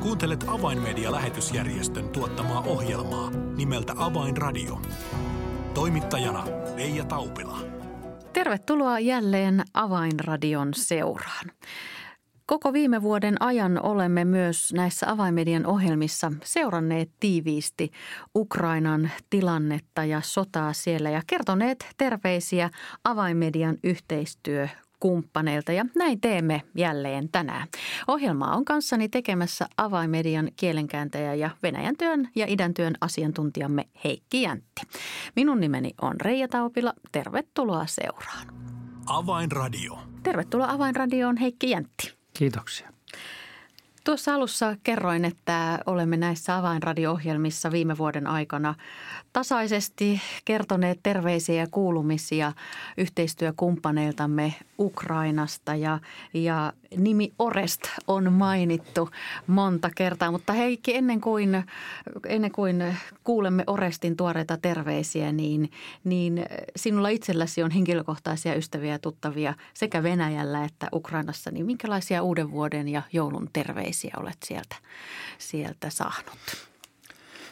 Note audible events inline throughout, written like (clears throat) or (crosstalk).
Kuuntelet Avainmedia-lähetysjärjestön tuottamaa ohjelmaa nimeltä Avainradio. Toimittajana Leija Taupila. Tervetuloa jälleen Avainradion seuraan. Koko viime vuoden ajan olemme myös näissä avaimedian ohjelmissa seuranneet tiiviisti Ukrainan tilannetta ja sotaa siellä ja kertoneet terveisiä avaimedian yhteistyö kumppaneilta ja näin teemme jälleen tänään. Ohjelmaa on kanssani tekemässä avaimedian kielenkääntäjä ja Venäjän työn ja idän työn asiantuntijamme Heikki Jäntti. Minun nimeni on Reija Taupila. Tervetuloa seuraan. Avainradio. Tervetuloa Avainradioon Heikki Jäntti. Kiitoksia. Tuossa alussa kerroin, että olemme näissä avainradio-ohjelmissa viime vuoden aikana tasaisesti kertoneet terveisiä ja kuulumisia yhteistyökumppaneiltamme Ukrainasta ja, ja nimi Orest on mainittu monta kertaa. Mutta Heikki, ennen kuin, ennen kuin kuulemme Orestin tuoreita terveisiä, niin, niin sinulla itselläsi on henkilökohtaisia ystäviä ja tuttavia sekä Venäjällä että Ukrainassa. Niin minkälaisia uuden vuoden ja joulun terveisiä olet sieltä, sieltä saanut?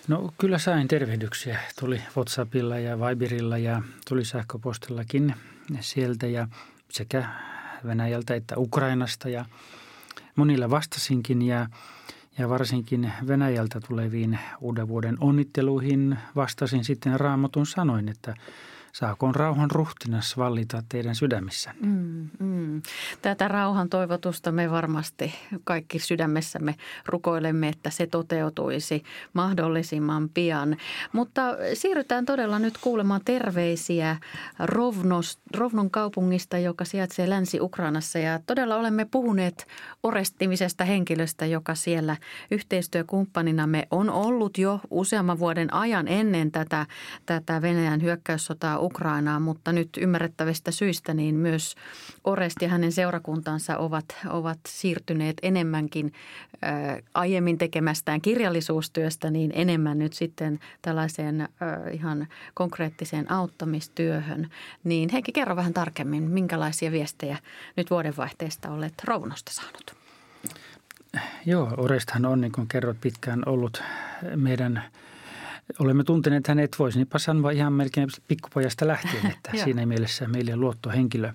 No kyllä sain tervehdyksiä. Tuli WhatsAppilla ja Viberilla ja tuli sähköpostillakin sieltä ja sekä Venäjältä että Ukrainasta ja monilla vastasinkin ja, ja varsinkin Venäjältä tuleviin uuden vuoden onnitteluihin vastasin sitten raamatun sanoin, että – saakoon rauhan ruhtinas vallita teidän sydämissä. Mm, mm. Tätä rauhan toivotusta me varmasti kaikki sydämessämme rukoilemme, että se toteutuisi mahdollisimman pian. Mutta siirrytään todella nyt kuulemaan terveisiä Rovnos, Rovnon kaupungista, joka sijaitsee Länsi-Ukrainassa. Ja todella olemme puhuneet orestimisesta henkilöstä, joka siellä yhteistyökumppaninamme on ollut jo useamman vuoden ajan ennen tätä, tätä Venäjän hyökkäyssotaa Ukrainaan, mutta nyt ymmärrettävistä syistä niin myös Orest ja hänen seurakuntansa ovat, ovat siirtyneet enemmänkin ä, aiemmin tekemästään kirjallisuustyöstä niin enemmän nyt sitten tällaiseen ä, ihan konkreettiseen auttamistyöhön. Niin Heikki, kerro vähän tarkemmin, minkälaisia viestejä nyt vuodenvaihteesta olet Rounosta saanut? Joo, Oresthan on, niin kuin kerrot, pitkään ollut meidän – olemme tunteneet hänet, voisinpa sanoa ihan melkein pikkupojasta lähtien, että (laughs) siinä mielessä meille luottohenkilö,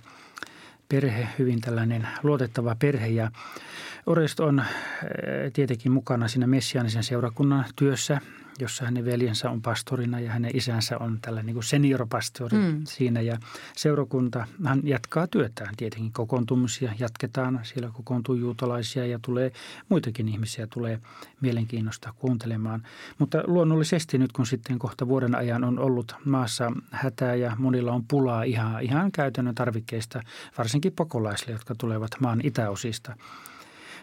perhe, hyvin tällainen luotettava perhe ja Orest on eh, tietenkin mukana siinä messiaanisen seurakunnan työssä – jossa hänen veljensä on pastorina ja hänen isänsä on tällainen niin kuin seniorpastori mm. siinä. Ja seurakunta, hän jatkaa työtään tietenkin, kokoontumisia jatketaan. Siellä kokoontuu juutalaisia ja tulee muitakin ihmisiä tulee mielenkiinnosta kuuntelemaan. Mutta luonnollisesti nyt kun sitten kohta vuoden ajan on ollut maassa hätää ja monilla on pulaa ihan, ihan käytännön tarvikkeista, varsinkin pakolaisille, jotka tulevat maan itäosista –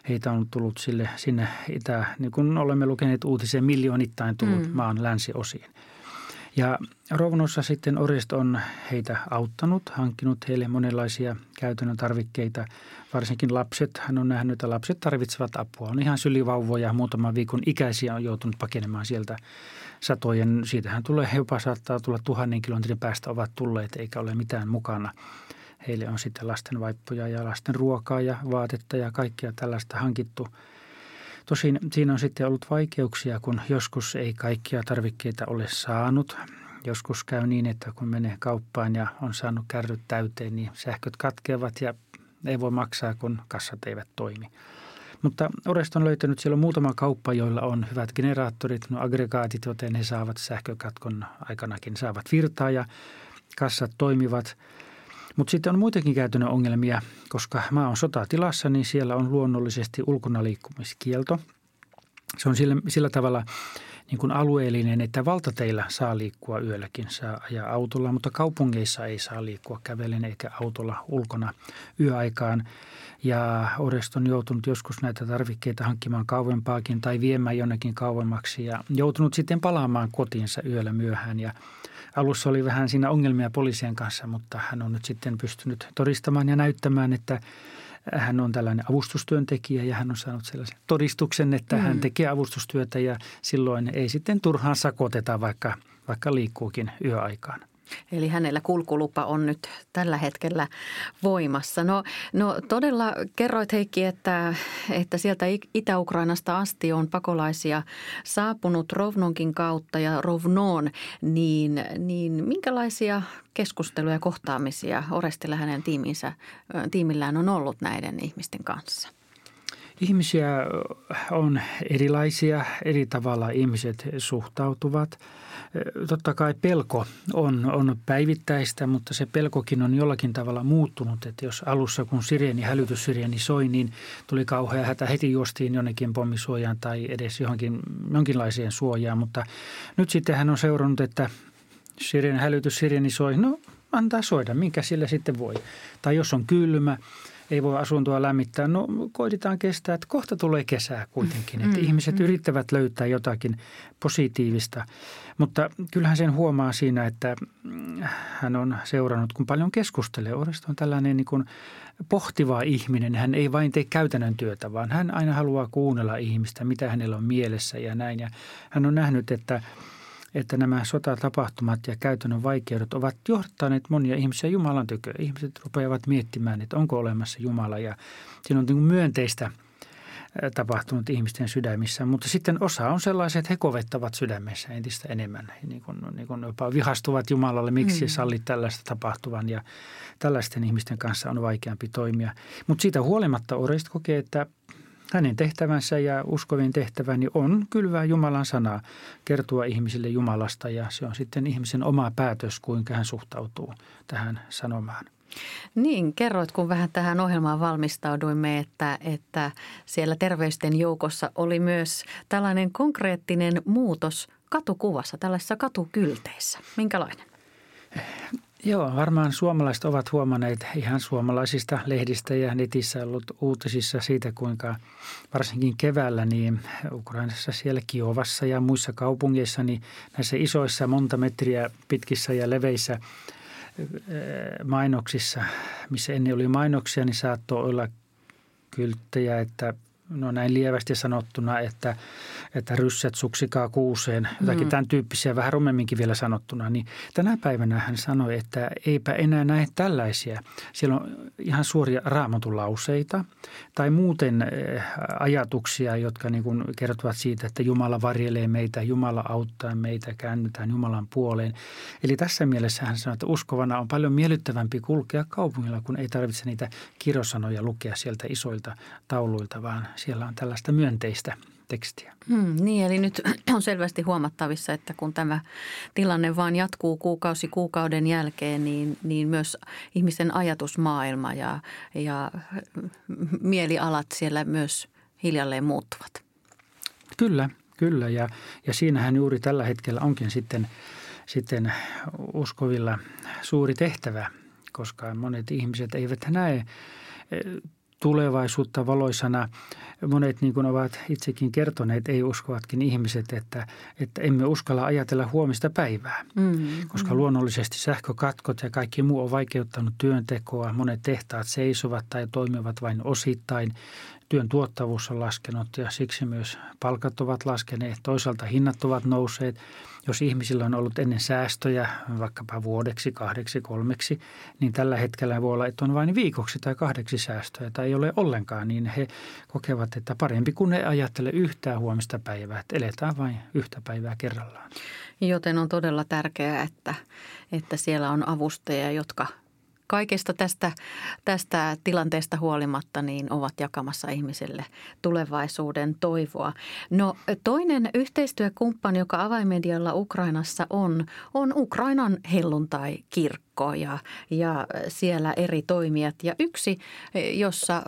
heitä on tullut sille, sinne itä, niin kuin olemme lukeneet uutisia, miljoonittain tullut mm. maan länsiosiin. Ja Rovnossa sitten Orist on heitä auttanut, hankkinut heille monenlaisia käytännön tarvikkeita. Varsinkin lapset, hän on nähnyt, että lapset tarvitsevat apua. On ihan sylivauvoja, muutaman viikon ikäisiä on joutunut pakenemaan sieltä satojen. Siitähän tulee jopa saattaa tulla tuhannen kilometrin päästä ovat tulleet eikä ole mitään mukana – Heille on sitten lasten vaippuja ja lasten ruokaa ja vaatetta ja kaikkea tällaista hankittu. Tosin siinä on sitten ollut vaikeuksia, kun joskus ei kaikkia tarvikkeita ole saanut. Joskus käy niin, että kun menee kauppaan ja on saanut kärryt täyteen, niin sähköt katkeavat ja ei voi maksaa, kun kassat eivät toimi. Mutta Orest on löytänyt, siellä on muutama kauppa, joilla on hyvät generaattorit, no aggregaatit, joten he saavat sähkökatkon aikanakin saavat virtaa ja kassat toimivat – mutta sitten on muitakin käytännön ongelmia, koska maa on sotatilassa, niin siellä on luonnollisesti ulkonaliikkumiskielto. Se on sillä, sillä tavalla niin kuin alueellinen, että valtateillä saa liikkua yölläkin, saa ajaa autolla, mutta kaupungeissa ei saa liikkua kävellen eikä autolla ulkona yöaikaan. Ja Orest on joutunut joskus näitä tarvikkeita hankkimaan kauempaakin tai viemään jonnekin kauemmaksi ja joutunut sitten palaamaan kotiinsa yöllä myöhään ja – Alussa oli vähän siinä ongelmia poliisien kanssa, mutta hän on nyt sitten pystynyt todistamaan ja näyttämään, että hän on tällainen avustustyöntekijä ja hän on saanut sellaisen todistuksen, että mm. hän tekee avustustyötä ja silloin ei sitten turhaan sakoteta, vaikka, vaikka liikkuukin yöaikaan. Eli hänellä kulkulupa on nyt tällä hetkellä voimassa. No, no todella kerroit Heikki, että, että sieltä Itä-Ukrainasta asti on pakolaisia saapunut Rovnonkin kautta ja Rovnoon, niin, niin minkälaisia keskusteluja ja kohtaamisia Orestilla hänen tiiminsä, tiimillään on ollut näiden ihmisten kanssa? Ihmisiä on erilaisia, eri tavalla ihmiset suhtautuvat. Totta kai pelko on, on päivittäistä, mutta se pelkokin on jollakin tavalla muuttunut. Että jos alussa kun sireeni, hälytyssireni soi, niin tuli kauhea hätä, heti juostiin jonnekin pommisuojaan tai edes johonkin, jonkinlaiseen suojaan. Mutta nyt sitten hän on seurannut, että sireen hälytyssireni soi, no antaa soida, minkä sillä sitten voi. Tai jos on kylmä, ei voi asuntoa lämmittää. No koitetaan kestää, että kohta tulee kesää kuitenkin. Että mm, ihmiset mm. yrittävät löytää jotakin positiivista. Mutta kyllähän sen huomaa siinä, että hän on seurannut, kun paljon keskustelee. Orest on tällainen niin kuin pohtiva ihminen. Hän ei vain tee käytännön työtä, vaan hän aina haluaa kuunnella ihmistä, mitä hänellä on mielessä ja näin. Ja hän on nähnyt, että – että nämä sotatapahtumat ja käytännön vaikeudet ovat johtaneet monia ihmisiä Jumalan tykö. Ihmiset rupeavat miettimään, että onko olemassa Jumala ja siinä on niin myönteistä tapahtunut ihmisten sydämissä, mutta sitten osa on sellaiset, että he kovettavat sydämessä entistä enemmän. Niin kuin, niin kuin jopa vihastuvat Jumalalle, miksi mm. sallit tällaista tapahtuvan ja tällaisten ihmisten kanssa on vaikeampi toimia. Mutta siitä huolimatta Orest kokee, että hänen tehtävänsä ja uskovien tehtäväni on kylvää Jumalan sanaa, kertoa ihmisille Jumalasta ja se on sitten ihmisen oma päätös, kuinka hän suhtautuu tähän sanomaan. Niin, kerroit, kun vähän tähän ohjelmaan valmistauduimme, että, että siellä terveisten joukossa oli myös tällainen konkreettinen muutos katukuvassa, tällaisissa katukylteissä. Minkälainen? Joo, varmaan suomalaiset ovat huomanneet ihan suomalaisista lehdistä ja netissä ollut uutisissa siitä, kuinka varsinkin keväällä niin Ukrainassa siellä Kiovassa ja muissa kaupungeissa niin näissä isoissa monta metriä pitkissä ja leveissä mainoksissa, missä ennen oli mainoksia, niin saattoi olla kylttejä, että no näin lievästi sanottuna, että, että ryssät suksikaa kuuseen, jotakin mm. tämän tyyppisiä, vähän rumemminkin vielä sanottuna, niin tänä päivänä hän sanoi, että eipä enää näe tällaisia. Siellä on ihan suoria raamatulauseita tai muuten eh, ajatuksia, jotka niin kuin kertovat siitä, että Jumala varjelee meitä, Jumala auttaa meitä, käännytään Jumalan puoleen. Eli tässä mielessä hän sanoi, että uskovana on paljon miellyttävämpi kulkea kaupungilla, kun ei tarvitse niitä kirosanoja lukea sieltä isoilta tauluilta, vaan siellä on tällaista myönteistä tekstiä. Hmm, niin, eli nyt (clears throat) on selvästi huomattavissa, että kun tämä tilanne vaan jatkuu kuukausi kuukauden jälkeen, niin, niin myös ihmisen ajatusmaailma ja, ja mielialat siellä myös hiljalleen muuttuvat. Kyllä, kyllä. Ja, ja siinähän juuri tällä hetkellä onkin sitten, sitten uskovilla suuri tehtävä, koska monet ihmiset eivät näe tulevaisuutta valoisana. Monet niin kuin ovat itsekin kertoneet, ei uskovatkin ihmiset, että, että emme uskalla ajatella huomista päivää. Mm, koska mm. luonnollisesti sähkökatkot ja kaikki muu on vaikeuttanut työntekoa. Monet tehtaat seisovat tai toimivat vain osittain työn tuottavuus on laskenut ja siksi myös palkat ovat laskeneet. Toisaalta hinnat ovat nousseet. Jos ihmisillä on ollut ennen säästöjä vaikkapa vuodeksi, kahdeksi, kolmeksi, niin tällä hetkellä voi olla, että on vain viikoksi tai kahdeksi säästöjä tai ei ole ollenkaan, niin he kokevat, että parempi kuin ne ajattele yhtään huomista päivää, että eletään vain yhtä päivää kerrallaan. Joten on todella tärkeää, että, että siellä on avustajia, jotka – kaikesta tästä, tästä tilanteesta huolimatta niin ovat jakamassa ihmisille tulevaisuuden toivoa. No toinen yhteistyökumppani, joka avaimedialla Ukrainassa on, on Ukrainan helluntai-kirkko ja, ja siellä eri toimijat. Ja yksi, jossa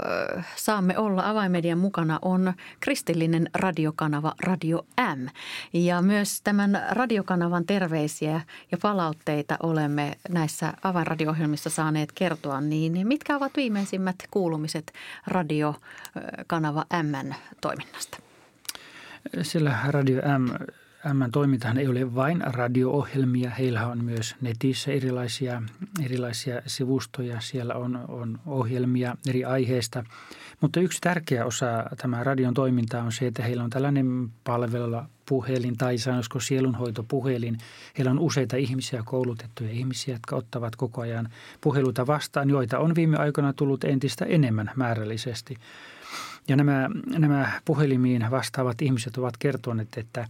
saamme olla avaimedian mukana, on kristillinen radiokanava Radio M. Ja myös tämän radiokanavan terveisiä ja palautteita olemme näissä avainradio-ohjelmissa saaneet kertoa. Niin mitkä ovat viimeisimmät kuulumiset radiokanava M toiminnasta? Sillä Radio M M-toimintahan ei ole vain radio-ohjelmia. Heillä on myös netissä erilaisia, erilaisia sivustoja. Siellä on, on ohjelmia eri aiheista. Mutta yksi tärkeä osa tämä radion toimintaa on se, että heillä on tällainen palvella puhelin tai sanoisiko sielunhoitopuhelin. Heillä on useita ihmisiä, koulutettuja ihmisiä, jotka ottavat koko ajan puheluita vastaan, joita on viime aikoina tullut entistä enemmän määrällisesti. Ja nämä, nämä puhelimiin vastaavat ihmiset ovat kertoneet, että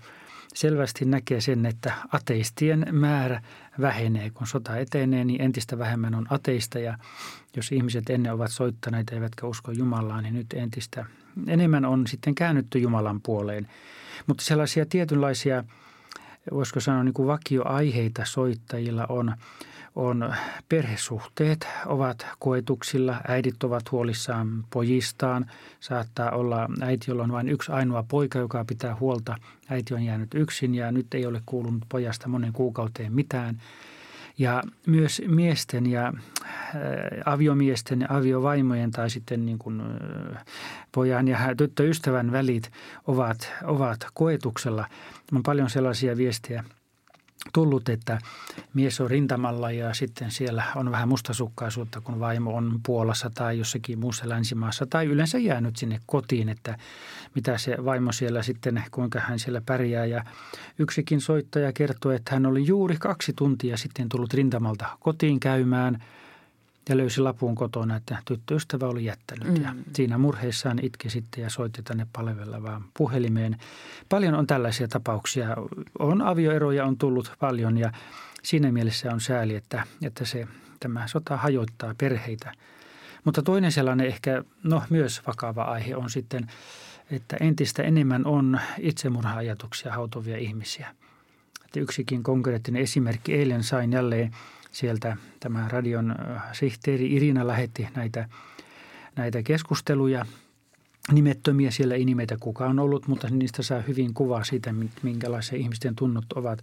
selvästi näkee sen, että ateistien määrä vähenee. Kun sota etenee, niin entistä vähemmän on ateista ja jos ihmiset ennen ovat soittaneet eivätkä usko Jumalaan, niin nyt entistä enemmän on sitten käännytty Jumalan puoleen. Mutta sellaisia tietynlaisia, voisiko sanoa niin kuin vakioaiheita soittajilla on – on perhesuhteet ovat koetuksilla. Äidit ovat huolissaan pojistaan. Saattaa olla äiti, jolla on vain yksi ainoa poika, joka pitää huolta. Äiti on jäänyt yksin ja nyt ei ole kuulunut pojasta monen kuukauteen mitään. Ja myös miesten ja äh, aviomiesten ja aviovaimojen tai sitten niin kuin äh, pojan ja tyttöystävän välit ovat, ovat koetuksella. On paljon sellaisia viestejä – tullut, että mies on rintamalla ja sitten siellä on vähän mustasukkaisuutta, kun vaimo on Puolassa tai jossakin muussa länsimaassa tai yleensä jäänyt sinne kotiin, että mitä se vaimo siellä sitten, kuinka hän siellä pärjää. Ja yksikin soittaja kertoi, että hän oli juuri kaksi tuntia sitten tullut rintamalta kotiin käymään – ja löysi lapun kotona, että tyttöystävä oli jättänyt. Mm. Ja siinä murheissaan itki sitten ja soitti tänne palvelevaan puhelimeen. Paljon on tällaisia tapauksia. On avioeroja on tullut paljon ja siinä mielessä on sääli, että, että se, tämä sota hajoittaa perheitä. Mutta toinen sellainen ehkä no, myös vakava aihe on sitten, että entistä enemmän on itsemurha-ajatuksia hautuvia ihmisiä. Että yksikin konkreettinen esimerkki eilen sain jälleen – sieltä tämä radion sihteeri Irina lähetti näitä, näitä keskusteluja. Nimettömiä siellä ei nimetä kuka on ollut, mutta niistä saa hyvin kuvaa siitä, minkälaisia ihmisten tunnot ovat.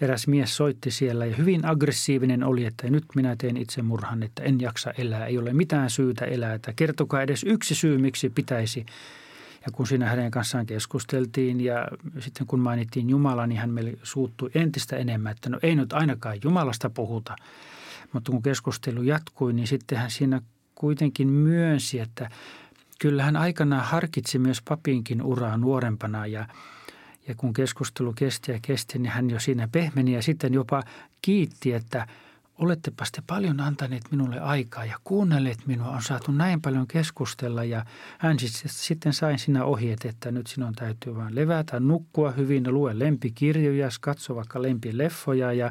Eräs mies soitti siellä ja hyvin aggressiivinen oli, että nyt minä teen itse murhan, että en jaksa elää, ei ole mitään syytä elää. Että kertokaa edes yksi syy, miksi pitäisi ja kun siinä hänen kanssaan keskusteltiin ja sitten kun mainittiin Jumala, niin hän meille suuttui entistä enemmän, että no ei nyt ainakaan Jumalasta puhuta. Mutta kun keskustelu jatkui, niin sitten hän siinä kuitenkin myönsi, että kyllä hän aikanaan harkitsi myös papinkin uraa nuorempana ja, ja kun keskustelu kesti ja kesti, niin hän jo siinä pehmeni ja sitten jopa kiitti, että – olettepa te paljon antaneet minulle aikaa ja kuunnelleet minua, on saatu näin paljon keskustella ja hän sitten sain sinä ohjeet, että nyt sinun täytyy vain levätä, nukkua hyvin, lue lempikirjoja, katso vaikka lempileffoja ja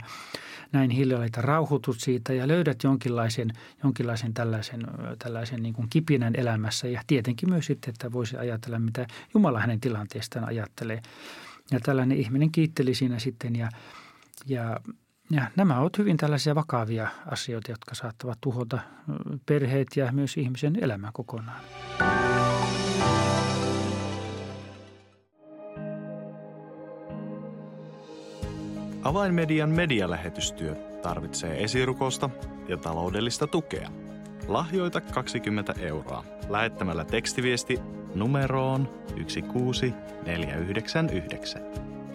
näin hiljalleen rauhoitut siitä ja löydät jonkinlaisen, jonkinlaisen tällaisen, tällaisen niin kuin kipinän elämässä ja tietenkin myös sitten, että voisi ajatella, mitä Jumala hänen tilanteestaan ajattelee. Ja tällainen ihminen kiitteli siinä sitten ja, ja ja nämä ovat hyvin tällaisia vakavia asioita, jotka saattavat tuhota perheet ja myös ihmisen elämän kokonaan. Avainmedian medialähetystyö tarvitsee esirukosta ja taloudellista tukea. Lahjoita 20 euroa lähettämällä tekstiviesti numeroon 16499.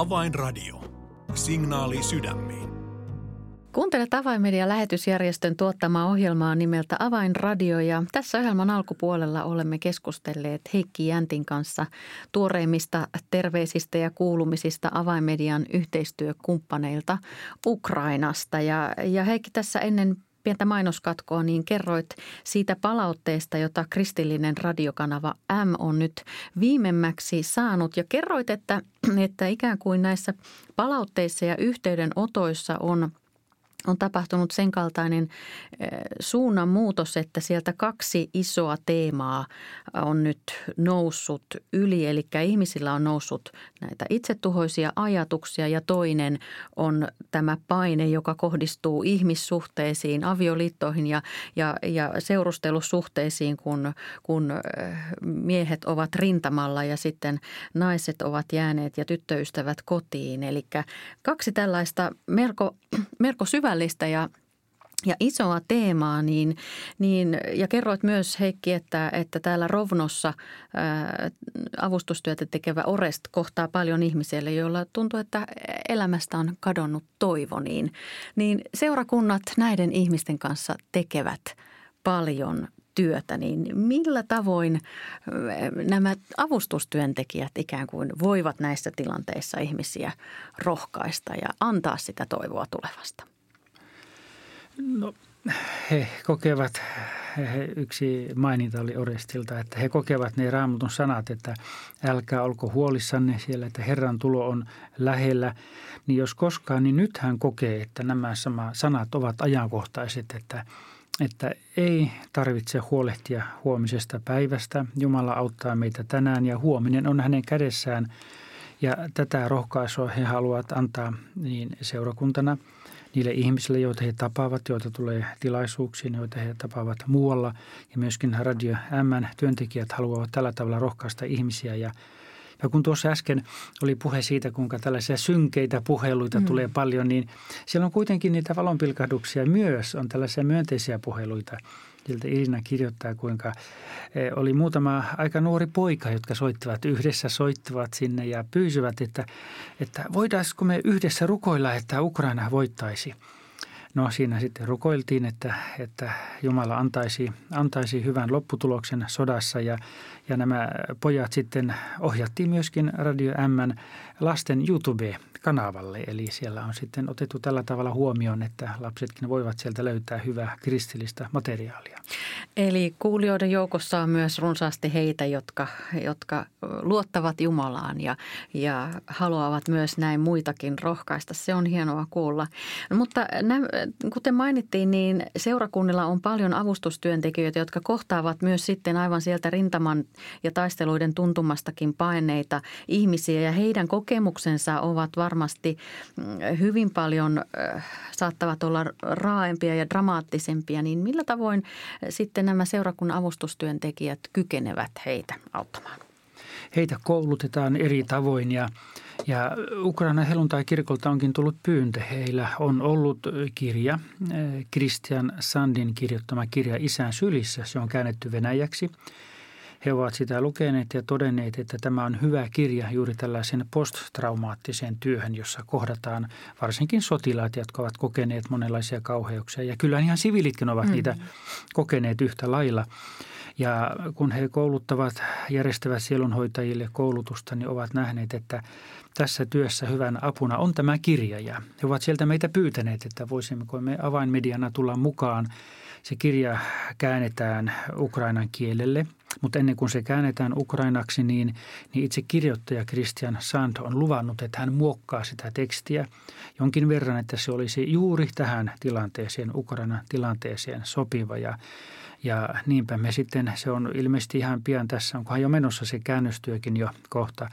Avainradio. Signaali sydämiin. Kuuntelet Avainmedian lähetysjärjestön tuottamaa ohjelmaa nimeltä Avainradio ja tässä ohjelman alkupuolella olemme keskustelleet Heikki Jäntin kanssa tuoreimmista terveisistä ja kuulumisista Avainmedian yhteistyökumppaneilta Ukrainasta. Ja, ja Heikki tässä ennen pientä mainoskatkoa, niin kerroit siitä palautteesta, jota kristillinen radiokanava M on nyt viimemmäksi saanut. Ja kerroit, että, että ikään kuin näissä palautteissa ja yhteydenotoissa on on tapahtunut sen kaltainen suunnanmuutos, että sieltä kaksi isoa teemaa on nyt noussut yli. Eli ihmisillä on noussut näitä itsetuhoisia ajatuksia ja toinen on tämä paine, joka kohdistuu ihmissuhteisiin, avioliittoihin ja, ja, ja seurustelussuhteisiin, kun, kun miehet ovat rintamalla ja sitten naiset ovat jääneet ja tyttöystävät kotiin. Eli kaksi tällaista melko, (clears throat) melko syvä syvällistä ja ja isoa teemaa, niin, niin, ja kerroit myös Heikki, että, että täällä Rovnossa ää, avustustyötä tekevä Orest kohtaa paljon ihmisiä, joilla tuntuu, että elämästä on kadonnut toivo. Niin, niin seurakunnat näiden ihmisten kanssa tekevät paljon työtä, niin millä tavoin nämä avustustyöntekijät ikään kuin voivat näissä tilanteissa ihmisiä rohkaista ja antaa sitä toivoa tulevasta? No, he kokevat, he, yksi maininta oli Orestilta, että he kokevat ne raamatun sanat, että älkää olko huolissanne siellä, että Herran tulo on lähellä. Niin jos koskaan, niin nyt hän kokee, että nämä sama sanat ovat ajankohtaiset, että, että ei tarvitse huolehtia huomisesta päivästä. Jumala auttaa meitä tänään ja huominen on hänen kädessään. Ja tätä rohkaisua he haluavat antaa niin seurakuntana – niille ihmisille, joita he tapaavat, joita tulee tilaisuuksiin, joita he tapaavat muualla. Ja myöskin Radio M työntekijät haluavat tällä tavalla rohkaista ihmisiä ja ja kun tuossa äsken oli puhe siitä, kuinka tällaisia synkeitä puheluita mm. tulee paljon, niin siellä on kuitenkin niitä valonpilkahduksia myös, on tällaisia myönteisiä puheluita – Sieltä Irina kirjoittaa, kuinka eh, oli muutama aika nuori poika, jotka soittivat yhdessä, soittivat sinne ja pyysivät, että, että voitaisiko me yhdessä rukoilla, että Ukraina voittaisi. No siinä sitten rukoiltiin, että, että Jumala antaisi, antaisi hyvän lopputuloksen sodassa ja, ja nämä pojat sitten ohjattiin myöskin Radio M lasten YouTube kanavalle. Eli siellä on sitten otettu tällä tavalla huomioon, että lapsetkin voivat sieltä löytää hyvää kristillistä materiaalia. Eli kuulijoiden joukossa on myös runsaasti heitä, jotka, jotka luottavat Jumalaan ja, ja haluavat myös näin muitakin rohkaista. Se on hienoa kuulla. Mutta kuten mainittiin, niin seurakunnilla on paljon avustustyöntekijöitä, jotka kohtaavat myös sitten aivan sieltä rintaman ja taisteluiden tuntumastakin paineita ihmisiä ja heidän kokemuksensa ovat varmasti mm, hyvin paljon saattavat olla raaempia ja dramaattisempia, niin millä tavoin sitten nämä seurakunnan avustustyöntekijät kykenevät heitä auttamaan? Heitä koulutetaan eri tavoin ja, ja Ukraina helluntai-kirkolta onkin tullut pyyntö. Heillä on ollut kirja, Christian Sandin kirjoittama kirja Isän sylissä. Se on käännetty venäjäksi – he ovat sitä lukeneet ja todenneet, että tämä on hyvä kirja juuri tällaisen posttraumaattiseen työhön, jossa kohdataan varsinkin sotilaat, jotka ovat kokeneet monenlaisia kauheuksia. Ja kyllä ihan siviilitkin ovat mm. niitä kokeneet yhtä lailla. Ja kun he kouluttavat, järjestävät sielunhoitajille koulutusta, niin ovat nähneet, että tässä työssä hyvän apuna on tämä kirja. Ja he ovat sieltä meitä pyytäneet, että voisimmeko me avainmediana tulla mukaan. Se kirja käännetään ukrainan kielelle – mutta ennen kuin se käännetään ukrainaksi, niin, niin itse kirjoittaja Christian Sand on luvannut, että hän muokkaa sitä tekstiä jonkin verran, että se olisi juuri tähän tilanteeseen, Ukrainan tilanteeseen sopiva. Ja, ja niinpä me sitten, se on ilmeisesti ihan pian tässä, onkohan jo menossa se käännöstyökin jo kohta.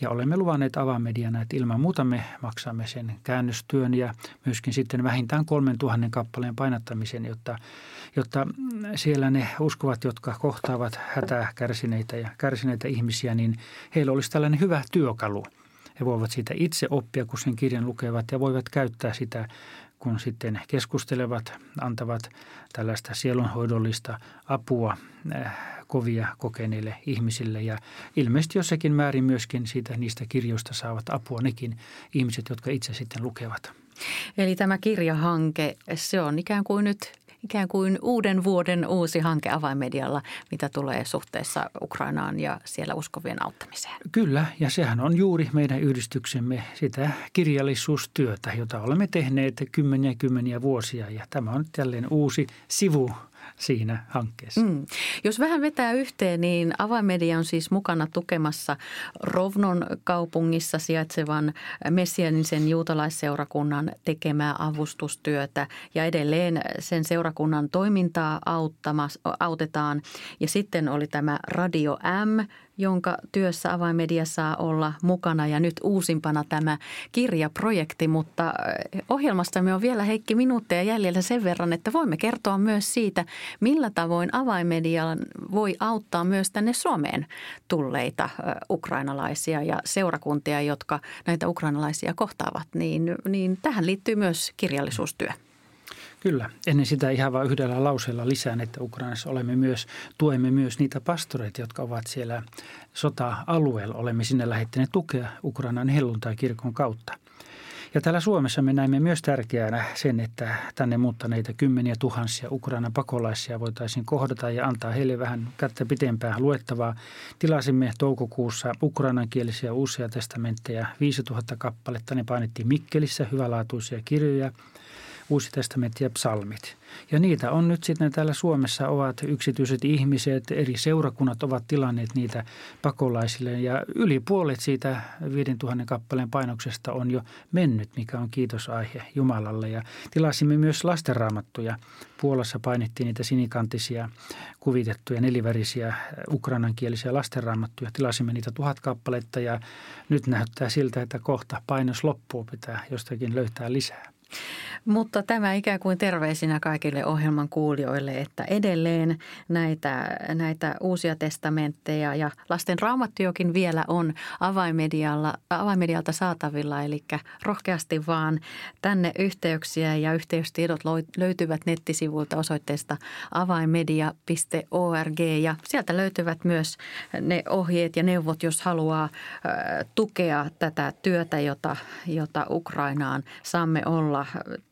Ja olemme luvanneet avamediana, että ilman muuta me maksamme sen käännöstyön ja myöskin sitten vähintään kolmen tuhannen kappaleen painattamisen, jotta, jotta siellä ne uskovat, jotka kohtaavat hätää kärsineitä ja kärsineitä ihmisiä, niin heillä olisi tällainen hyvä työkalu. He voivat siitä itse oppia, kun sen kirjan lukevat ja voivat käyttää sitä kun sitten keskustelevat, antavat tällaista sielunhoidollista apua äh, kovia kokeneille ihmisille ja ilmeisesti jossakin määrin myöskin siitä niistä kirjoista saavat apua nekin ihmiset, jotka itse sitten lukevat. Eli tämä kirjahanke, se on ikään kuin nyt ikään kuin uuden vuoden uusi hanke avainmedialla, mitä tulee suhteessa Ukrainaan ja siellä uskovien auttamiseen. Kyllä, ja sehän on juuri meidän yhdistyksemme sitä kirjallisuustyötä, jota olemme tehneet kymmeniä kymmeniä vuosia. Ja tämä on jälleen uusi sivu siinä hankkeessa. Mm. Jos vähän vetää yhteen, niin Avainmedia on siis mukana tukemassa Rovnon kaupungissa sijaitsevan messianisen juutalaisseurakunnan tekemää avustustyötä ja edelleen sen seurakunnan toimintaa autetaan. Ja sitten oli tämä Radio M, jonka työssä Avainmedia saa olla mukana ja nyt uusimpana tämä kirjaprojekti, mutta eh, ohjelmastamme on vielä Heikki minuutteja jäljellä sen verran, että voimme kertoa myös siitä, millä tavoin Avainmedia voi auttaa myös tänne Suomeen tulleita eh, ukrainalaisia ja seurakuntia, jotka näitä ukrainalaisia kohtaavat, niin, niin tähän liittyy myös kirjallisuustyö. Kyllä. Ennen sitä ihan vain yhdellä lauseella lisään, että Ukrainassa olemme myös, tuemme myös niitä pastoreita, jotka ovat siellä sota-alueella. Olemme sinne lähettäneet tukea Ukrainan helluntai-kirkon kautta. Ja täällä Suomessa me näimme myös tärkeänä sen, että tänne muuttaneita kymmeniä tuhansia Ukrainan pakolaisia voitaisiin kohdata ja antaa heille vähän kättä pitempää luettavaa. Tilasimme toukokuussa ukrainankielisiä uusia testamentteja 5000 kappaletta. Ne painettiin Mikkelissä, hyvälaatuisia kirjoja – Uusi testamentti ja psalmit. Ja niitä on nyt sitten täällä Suomessa ovat yksityiset ihmiset, eri seurakunnat ovat tilanneet niitä pakolaisille ja yli puolet siitä 5000 kappaleen painoksesta on jo mennyt, mikä on kiitosaihe Jumalalle. Ja tilasimme myös lastenraamattuja. Puolassa painettiin niitä sinikantisia, kuvitettuja, nelivärisiä, ukrainankielisiä lastenraamattuja. Tilasimme niitä tuhat kappaletta ja nyt näyttää siltä, että kohta painos loppuu, pitää jostakin löytää lisää. Mutta tämä ikään kuin terveisinä kaikille ohjelman kuulijoille, että edelleen näitä, näitä uusia testamentteja ja lasten raamattujokin vielä on avaimedialla, avaimedialta saatavilla. Eli rohkeasti vaan tänne yhteyksiä ja yhteystiedot löytyvät nettisivuilta osoitteesta avaimedia.org ja sieltä löytyvät myös ne ohjeet ja neuvot, jos haluaa tukea tätä työtä, jota, jota Ukrainaan saamme olla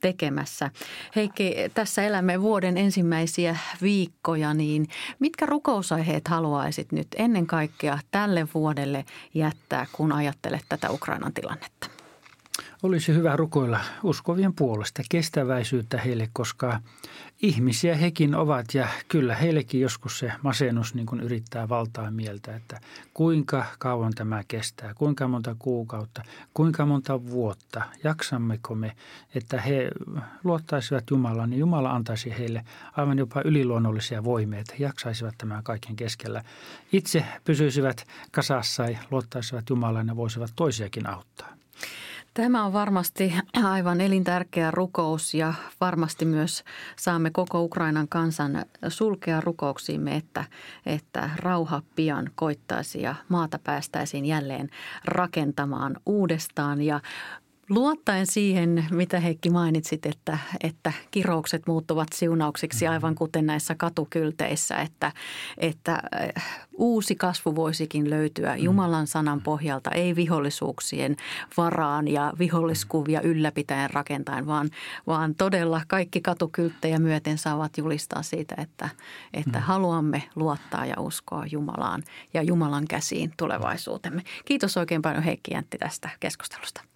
tekemässä. Heikki, tässä elämme vuoden ensimmäisiä viikkoja, niin mitkä rukousaiheet haluaisit nyt ennen kaikkea tälle vuodelle jättää, kun ajattelet tätä Ukrainan tilannetta? Olisi hyvä rukoilla uskovien puolesta kestäväisyyttä heille, koska ihmisiä hekin ovat ja kyllä heillekin joskus se masennus niin kuin yrittää valtaa mieltä, että kuinka kauan tämä kestää, kuinka monta kuukautta, kuinka monta vuotta, jaksammeko me, että he luottaisivat Jumalaan niin Jumala antaisi heille aivan jopa yliluonnollisia voimia, että jaksaisivat tämän kaiken keskellä. Itse pysyisivät kasassa ja luottaisivat Jumalaan ja voisivat toisiakin auttaa. Tämä on varmasti aivan elintärkeä rukous ja varmasti myös saamme koko Ukrainan kansan sulkea rukouksiimme, että, että rauha pian koittaisi ja maata päästäisiin jälleen rakentamaan uudestaan. Ja Luottaen siihen, mitä Heikki mainitsit, että, että kiroukset muuttuvat siunauksiksi mm-hmm. aivan kuten näissä katukylteissä, että, että äh, uusi kasvu voisikin löytyä mm-hmm. Jumalan sanan pohjalta, ei vihollisuuksien varaan ja viholliskuvia ylläpitäen rakentaen, vaan, vaan todella kaikki katukylttejä myöten saavat julistaa siitä, että, että mm. haluamme luottaa ja uskoa Jumalaan ja Jumalan käsiin tulevaisuutemme. Kiitos oikein paljon Heikki Jäntti tästä keskustelusta.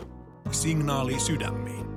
Signaali sydämiin.